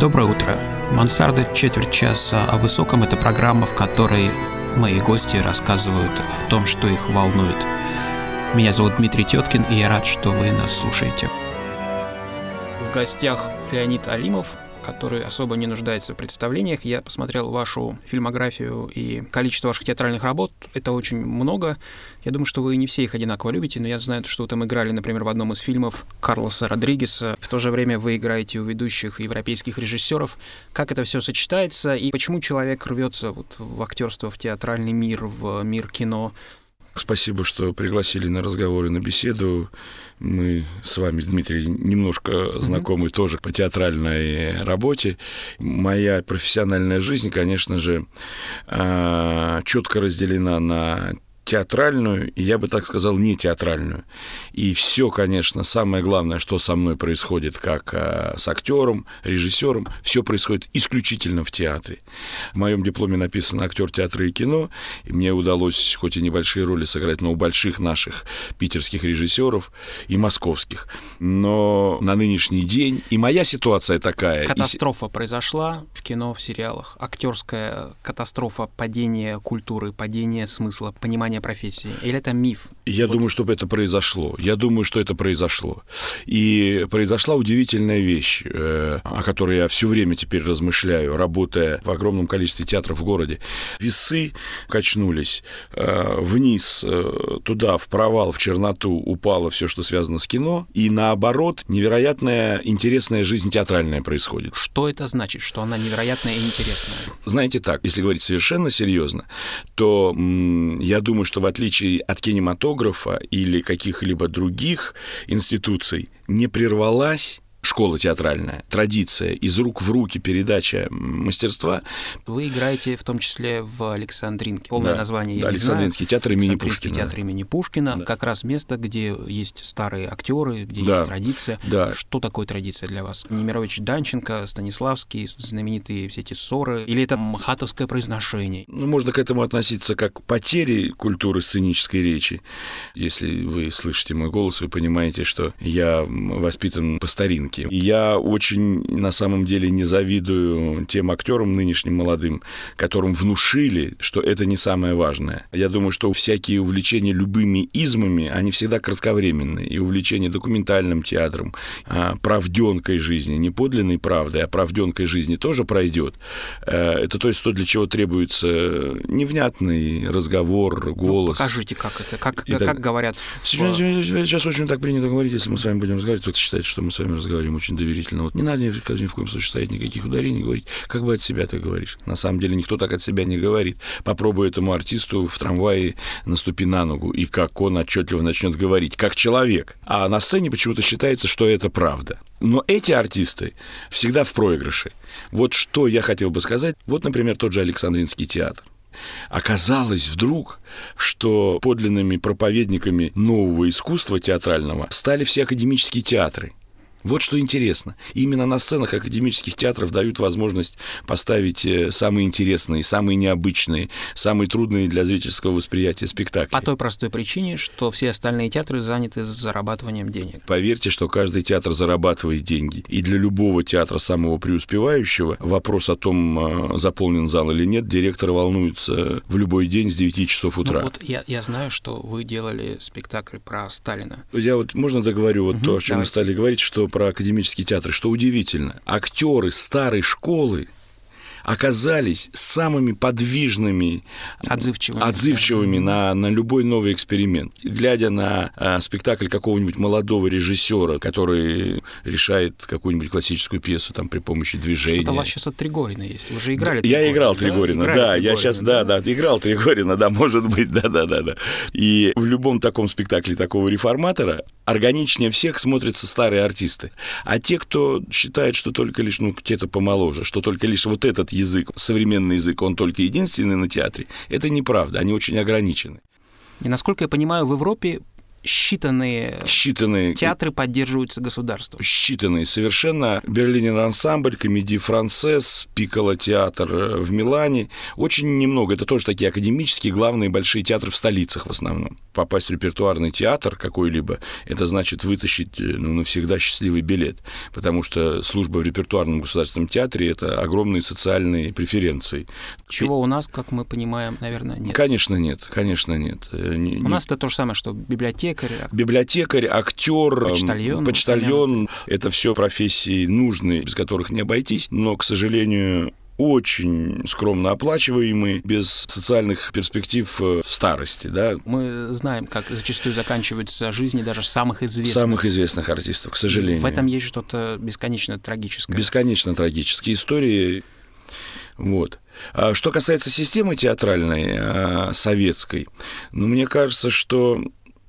Доброе утро. Мансарда четверть часа о высоком – это программа, в которой мои гости рассказывают о том, что их волнует. Меня зовут Дмитрий Теткин, и я рад, что вы нас слушаете. В гостях Леонид Алимов, который особо не нуждается в представлениях. Я посмотрел вашу фильмографию и количество ваших театральных работ. Это очень много. Я думаю, что вы не все их одинаково любите, но я знаю, что вы там играли, например, в одном из фильмов Карлоса Родригеса. В то же время вы играете у ведущих европейских режиссеров. Как это все сочетается и почему человек рвется вот в актерство, в театральный мир, в мир кино? Спасибо, что пригласили на разговор и на беседу. Мы с вами, Дмитрий, немножко знакомы mm-hmm. тоже по театральной работе. Моя профессиональная жизнь, конечно же, а, четко разделена на театральную, и я бы так сказал, не театральную. И все, конечно, самое главное, что со мной происходит, как а, с актером, режиссером, все происходит исключительно в театре. В моем дипломе написано актер театра и кино, и мне удалось хоть и небольшие роли сыграть, но у больших наших питерских режиссеров и московских. Но на нынешний день и моя ситуация такая. Катастрофа и... произошла в кино, в сериалах. Актерская катастрофа, падение культуры, падение смысла, понимание понимание профессии? Или это миф? Я вот. думаю, что это произошло. Я думаю, что это произошло. И произошла удивительная вещь, э, о которой я все время теперь размышляю, работая в огромном количестве театров в городе. Весы качнулись э, вниз, э, туда, в провал, в черноту упало все, что связано с кино. И наоборот, невероятная интересная жизнь театральная происходит. Что это значит, что она невероятная и интересная? Знаете так, если говорить совершенно серьезно, то я думаю, думаю, что в отличие от кинематографа или каких-либо других институций, не прервалась школа театральная, традиция, из рук в руки передача мастерства. Вы играете в том числе в Александринке. Полное да, название да, я Александринский театр имени Пушкина. театр имени Пушкина. Да. Как раз место, где есть старые актеры, где да. есть традиция. Да. Что такое традиция для вас? Немирович Данченко, Станиславский, знаменитые все эти ссоры? Или это махатовское произношение? Ну, можно к этому относиться как к потере культуры сценической речи. Если вы слышите мой голос, вы понимаете, что я воспитан по старинке рынке. Я очень, на самом деле, не завидую тем актерам нынешним молодым, которым внушили, что это не самое важное. Я думаю, что всякие увлечения любыми измами, они всегда кратковременные. И увлечение документальным театром, а, правденкой жизни, не подлинной правдой, а правденкой жизни тоже пройдет. Э, это то есть то, для чего требуется невнятный разговор, ну, голос. Ну, покажите, как это, как, как так... говорят. Сейчас, сейчас очень так принято говорить, если мы с вами будем разговаривать, кто-то считает, что мы с вами разговариваем говорим очень доверительно. Вот не надо ни, ни в коем случае ставить никаких ударений, говорить, как бы от себя ты говоришь. На самом деле никто так от себя не говорит. Попробуй этому артисту в трамвае наступи на ногу, и как он отчетливо начнет говорить, как человек. А на сцене почему-то считается, что это правда. Но эти артисты всегда в проигрыше. Вот что я хотел бы сказать. Вот, например, тот же Александринский театр. Оказалось вдруг, что подлинными проповедниками нового искусства театрального стали все академические театры. Вот что интересно. Именно на сценах академических театров дают возможность поставить э, самые интересные, самые необычные, самые трудные для зрительского восприятия спектакли. По той простой причине, что все остальные театры заняты зарабатыванием денег. Поверьте, что каждый театр зарабатывает деньги. И для любого театра самого преуспевающего вопрос о том, э, заполнен зал или нет, директор волнуется в любой день с 9 часов утра. Ну, вот я, я знаю, что вы делали спектакль про Сталина. Я вот, можно договорю вот угу, то, о чем давайте. мы стали говорить, что про академический театр, что удивительно, актеры старой школы оказались самыми подвижными, отзывчивыми, отзывчивыми на, на любой новый эксперимент. Глядя на а, спектакль какого-нибудь молодого режиссера, который решает какую-нибудь классическую пьесу там при помощи движения. Что-то у вас сейчас от Тригорина есть. Вы уже играли Я играл Тригорина, да, да я сейчас, да, да, играл Тригорина, да, может быть, да, да, да, да. И в любом таком спектакле такого реформатора органичнее всех смотрятся старые артисты. А те, кто считает, что только лишь, ну, те-то помоложе, что только лишь вот этот язык, современный язык, он только единственный на театре, это неправда, они очень ограничены. И насколько я понимаю, в Европе считанные, считанные театры поддерживаются государством. Считанные совершенно. Берлинер ансамбль, комедий францесс, Пикколо театр э, в Милане. Очень немного. Это тоже такие академические, главные большие театры в столицах в основном. Попасть в репертуарный театр какой-либо, это значит вытащить э, ну, навсегда счастливый билет. Потому что служба в репертуарном государственном театре – это огромные социальные преференции. Чего у нас, как мы понимаем, наверное, нет. Конечно, нет. Конечно, нет. Э, у нас это то же самое, что библиотекарь. Библиотекарь, актер, почтальон. почтальон. Это все профессии нужные, без которых не обойтись. Но, к сожалению, очень скромно оплачиваемые, без социальных перспектив э, в старости. Да? Мы знаем, как зачастую заканчиваются жизни даже самых известных. Самых известных артистов, к сожалению. И в этом есть что-то бесконечно трагическое. Бесконечно трагические истории. Вот. А что касается системы театральной, а, советской, ну, мне кажется, что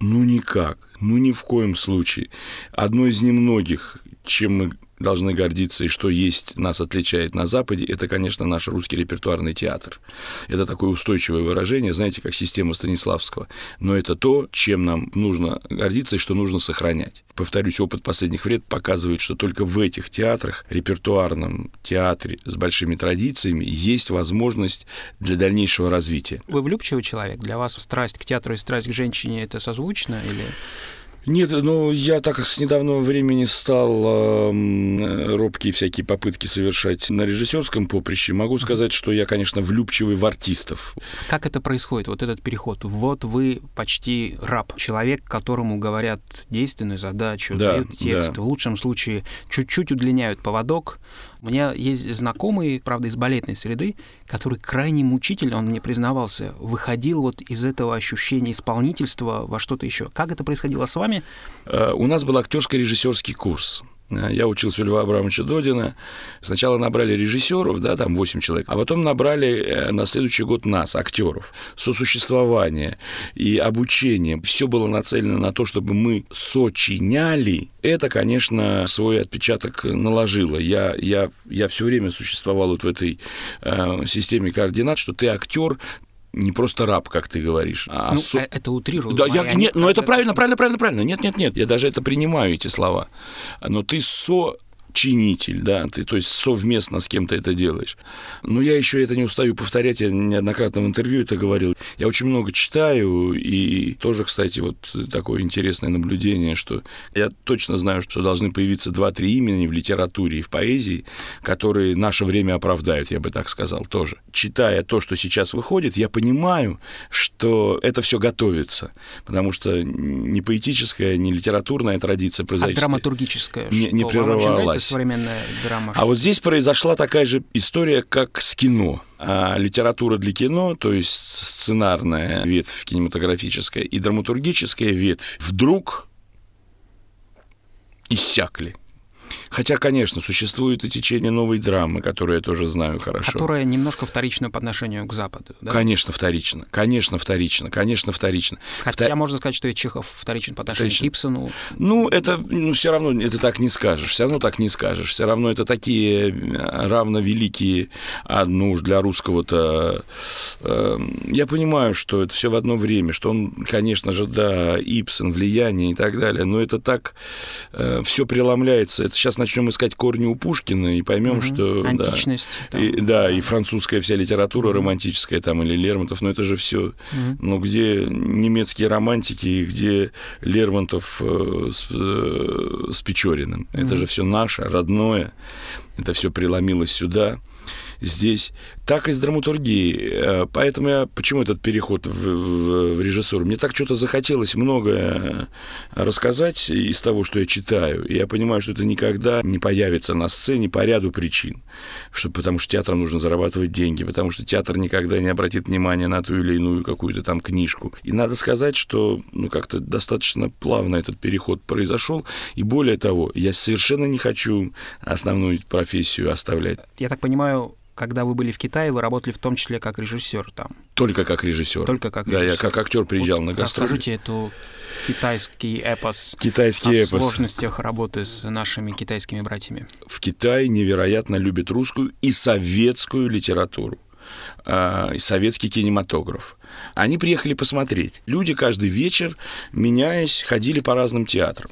ну никак, ну ни в коем случае. Одно из немногих, чем мы должны гордиться и что есть, нас отличает на Западе, это, конечно, наш русский репертуарный театр. Это такое устойчивое выражение, знаете, как система Станиславского. Но это то, чем нам нужно гордиться и что нужно сохранять. Повторюсь, опыт последних лет показывает, что только в этих театрах, репертуарном театре с большими традициями, есть возможность для дальнейшего развития. Вы влюбчивый человек? Для вас страсть к театру и страсть к женщине это созвучно? Или... Нет, ну я так как с недавнего времени стал э, робкие всякие попытки совершать на режиссерском поприще, могу сказать, что я, конечно, влюбчивый в артистов. Как это происходит, вот этот переход? Вот вы почти раб, человек, которому говорят действенную задачу, да, дают текст, да. в лучшем случае чуть-чуть удлиняют поводок, у меня есть знакомый, правда, из балетной среды, который крайне мучительно, он мне признавался, выходил вот из этого ощущения исполнительства во что-то еще. Как это происходило с вами? Э, у нас был актерско-режиссерский курс. Э, я учился у Льва Абрамовича Додина. Сначала набрали режиссеров, да, там 8 человек, а потом набрали э, на следующий год нас, актеров. Сосуществование и обучение. Все было нацелено на то, чтобы мы сочиняли. Это, конечно, свой отпечаток наложило. Я, я, я все время существовал вот в этой э, системе координат, что ты актер, не просто раб, как ты говоришь. А ну, со... Э, это утрирует. Да, я, нет, ну это правильно, правильно, правильно, правильно. Нет, нет, нет, я даже это принимаю, эти слова. Но ты со чинитель, да, ты, то есть совместно с кем-то это делаешь. Но я еще это не устаю повторять, я неоднократно в интервью это говорил. Я очень много читаю, и тоже, кстати, вот такое интересное наблюдение, что я точно знаю, что должны появиться два-три имени в литературе и в поэзии, которые наше время оправдают, я бы так сказал, тоже. Читая то, что сейчас выходит, я понимаю, что это все готовится, потому что не поэтическая, не литературная традиция произойдет. А драматургическая, не, не прерывалась современная драма. А вот здесь произошла такая же история, как с кино. А литература для кино, то есть сценарная ветвь кинематографическая и драматургическая ветвь, вдруг иссякли. Хотя, конечно, существует и течение новой драмы, которую я тоже знаю хорошо. Которая немножко вторична по отношению к Западу. Да? Конечно, вторично. Конечно, вторично. Конечно, вторично. Хотя Втор... можно сказать, что и Чехов вторичен по отношению вторично. к Ипсону. Ну, это ну, все равно это так не скажешь. Все равно так не скажешь. Все равно это такие э, равно великие, а ну уж для русского-то. Э, я понимаю, что это все в одно время, что он, конечно же, да, Ипсон, влияние и так далее, но это так э, все преломляется. Это сейчас начнем искать корни у Пушкина и поймем, угу. что... Античность. Да, и, да, и французская вся литература романтическая там, или Лермонтов, но это же все. Угу. Ну, где немецкие романтики, где Лермонтов э, с, э, с Печориным. Угу. Это же все наше, родное. Это все преломилось сюда здесь, так и с драматургией. Э, поэтому я... Почему этот переход в, в, в режиссуру? Мне так что-то захотелось многое рассказать из того, что я читаю. И я понимаю, что это никогда не появится на сцене по ряду причин. Что, потому что театрам нужно зарабатывать деньги, потому что театр никогда не обратит внимания на ту или иную какую-то там книжку. И надо сказать, что ну, как-то достаточно плавно этот переход произошел. И более того, я совершенно не хочу основную профессию оставлять. Я так понимаю, когда вы были в Китае, вы работали в том числе как режиссер там. Только как режиссер. Только как режиссер. Да, я как актер приезжал вот на гастроли. Расскажите эту китайский эпос. Китайский о эпос. сложностях работы с нашими китайскими братьями. В Китае невероятно любят русскую и советскую литературу, и советский кинематограф. Они приехали посмотреть. Люди каждый вечер, меняясь, ходили по разным театрам.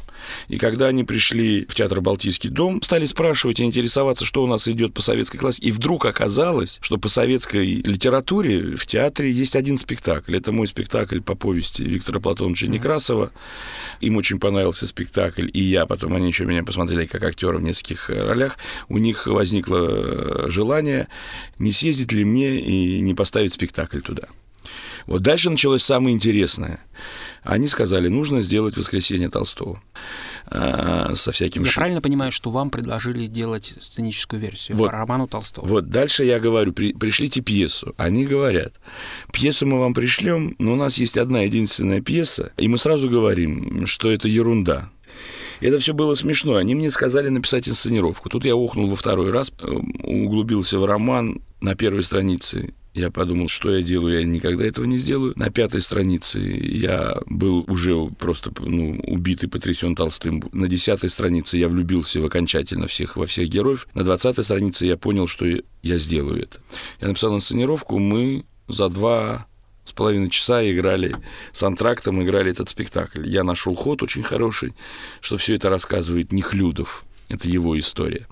И когда они пришли в театр «Балтийский дом», стали спрашивать и интересоваться, что у нас идет по советской классике. И вдруг оказалось, что по советской литературе в театре есть один спектакль. Это мой спектакль по повести Виктора Платоновича Некрасова. Им очень понравился спектакль, и я потом, они еще меня посмотрели как актера в нескольких ролях. У них возникло желание, не съездить ли мне и не поставить спектакль туда. Вот дальше началось самое интересное. Они сказали, нужно сделать «Воскресенье Толстого» э, со всяким... Я ши... правильно понимаю, что вам предложили делать сценическую версию вот, по роману Толстого? Вот дальше я говорю, при, пришлите пьесу. Они говорят, пьесу мы вам пришлем, но у нас есть одна единственная пьеса, и мы сразу говорим, что это ерунда. Это все было смешно. Они мне сказали написать инсценировку. Тут я охнул во второй раз, э, углубился в роман на первой странице я подумал, что я делаю, я никогда этого не сделаю. На пятой странице я был уже просто ну, убитый, потрясен Толстым. На десятой странице я влюбился в окончательно всех, во всех героев. На двадцатой странице я понял, что я сделаю это. Я написал инсценировку, мы за два с половиной часа играли с антрактом, играли этот спектакль. Я нашел ход очень хороший, что все это рассказывает Нехлюдов. Это его история.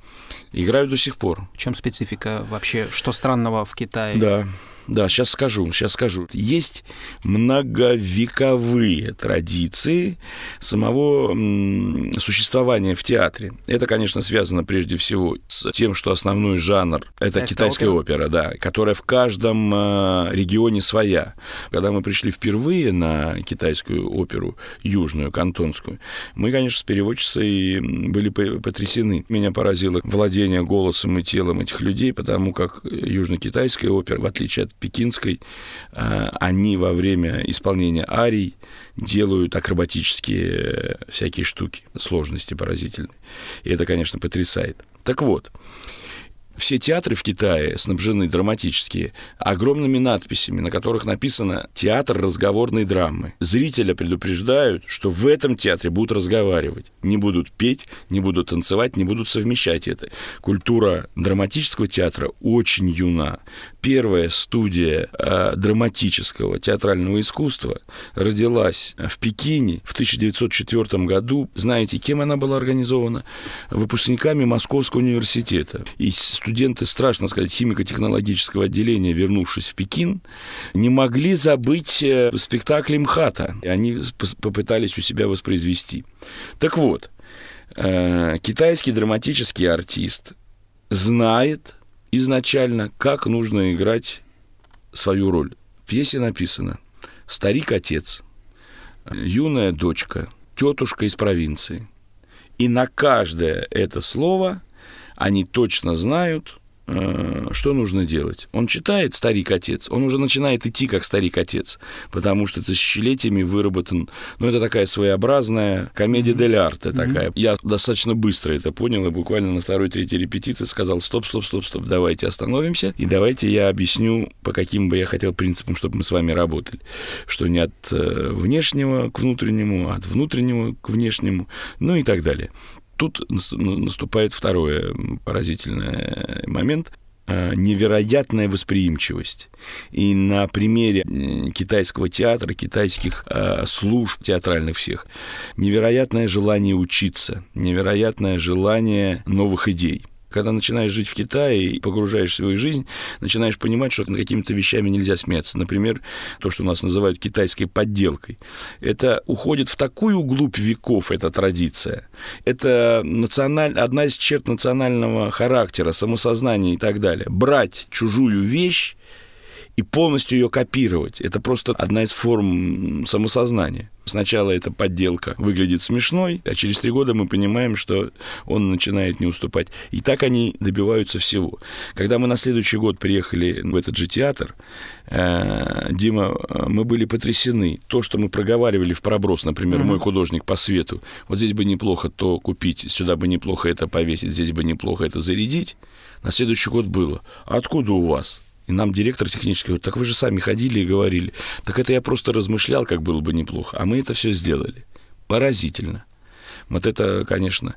Играю до сих пор. В чем специфика вообще? Что странного в Китае? Да. Да, сейчас скажу, сейчас скажу. Есть многовековые традиции самого существования в театре. Это, конечно, связано прежде всего с тем, что основной жанр — это китайская опера, да, которая в каждом э, регионе своя. Когда мы пришли впервые на китайскую оперу, южную, кантонскую, мы, конечно, с переводчицей были потрясены. Меня поразило владение голосом и телом этих людей, потому как южно-китайская опера, в отличие от пекинской, а, они во время исполнения арий делают акробатические э, всякие штуки, сложности поразительные. И это, конечно, потрясает. Так вот, все театры в Китае снабжены драматические огромными надписями, на которых написано «Театр разговорной драмы». Зрителя предупреждают, что в этом театре будут разговаривать. Не будут петь, не будут танцевать, не будут совмещать это. Культура драматического театра очень юна. Первая студия э, драматического театрального искусства родилась в Пекине в 1904 году. Знаете, кем она была организована? Выпускниками Московского университета. И студенты, страшно сказать, химико-технологического отделения, вернувшись в Пекин, не могли забыть э, спектакль МХАТа. И они попытались у себя воспроизвести. Так вот, э, китайский драматический артист знает изначально, как нужно играть свою роль. В пьесе написано «Старик-отец», «Юная дочка», «Тетушка из провинции». И на каждое это слово они точно знают, Э, что нужно делать? Он читает «Старик-отец», он уже начинает идти как старик-отец, потому что тысячелетиями выработан, ну, это такая своеобразная комедия mm-hmm. дель арте такая. Mm-hmm. Я достаточно быстро это понял, и буквально на второй-третьей репетиции сказал, стоп, стоп, стоп, стоп, давайте остановимся, и давайте я объясню, по каким бы я хотел принципам, чтобы мы с вами работали. Что не от э, внешнего к внутреннему, а от внутреннего к внешнему, ну и так далее тут наступает второй поразительный момент э, невероятная восприимчивость. И на примере китайского театра, китайских э, служб театральных всех, невероятное желание учиться, невероятное желание новых идей. Когда начинаешь жить в Китае и погружаешь свою жизнь, начинаешь понимать, что какими-то вещами нельзя смеяться. Например, то, что у нас называют китайской подделкой. Это уходит в такую глубь веков, эта традиция. Это националь... одна из черт национального характера, самосознания и так далее. Брать чужую вещь и полностью ее копировать. Это просто одна из форм самосознания. Сначала эта подделка выглядит смешной, а через три года мы понимаем, что он начинает не уступать. И так они добиваются всего. Когда мы на следующий год приехали в этот же театр, э, Дима, э, мы были потрясены. То, что мы проговаривали в проброс, например, mm-hmm. мой художник по свету, вот здесь бы неплохо то купить, сюда бы неплохо это повесить, здесь бы неплохо это зарядить, на следующий год было. А откуда у вас? И нам директор технический говорит, так вы же сами ходили и говорили. Так это я просто размышлял, как было бы неплохо. А мы это все сделали. Поразительно. Вот это, конечно,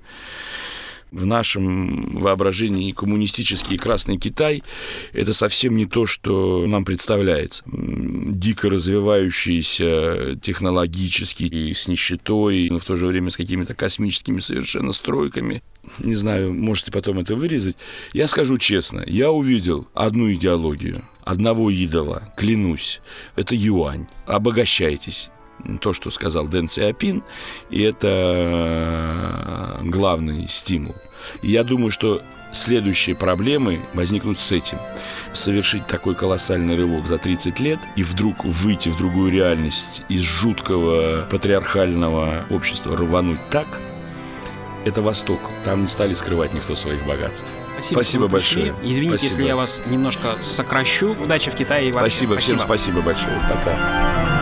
В нашем воображении коммунистический Красный Китай – это совсем не то, что нам представляется. Дико развивающийся технологически и с нищетой, но в то же время с какими-то космическими совершенно стройками. Не знаю, можете потом это вырезать. Я скажу честно, я увидел одну идеологию, одного идола, клянусь, это юань. Обогащайтесь то, что сказал Дэн Сиапин, и это э, главный стимул. И я думаю, что следующие проблемы возникнут с этим. Совершить такой колоссальный рывок за 30 лет и вдруг выйти в другую реальность из жуткого патриархального общества рвануть так, это Восток. Там не стали скрывать никто своих богатств. Спасибо, спасибо большое. Извините, спасибо. если я вас немножко сокращу. Удачи в Китае и вообще. Спасибо, спасибо. всем спасибо большое. Пока.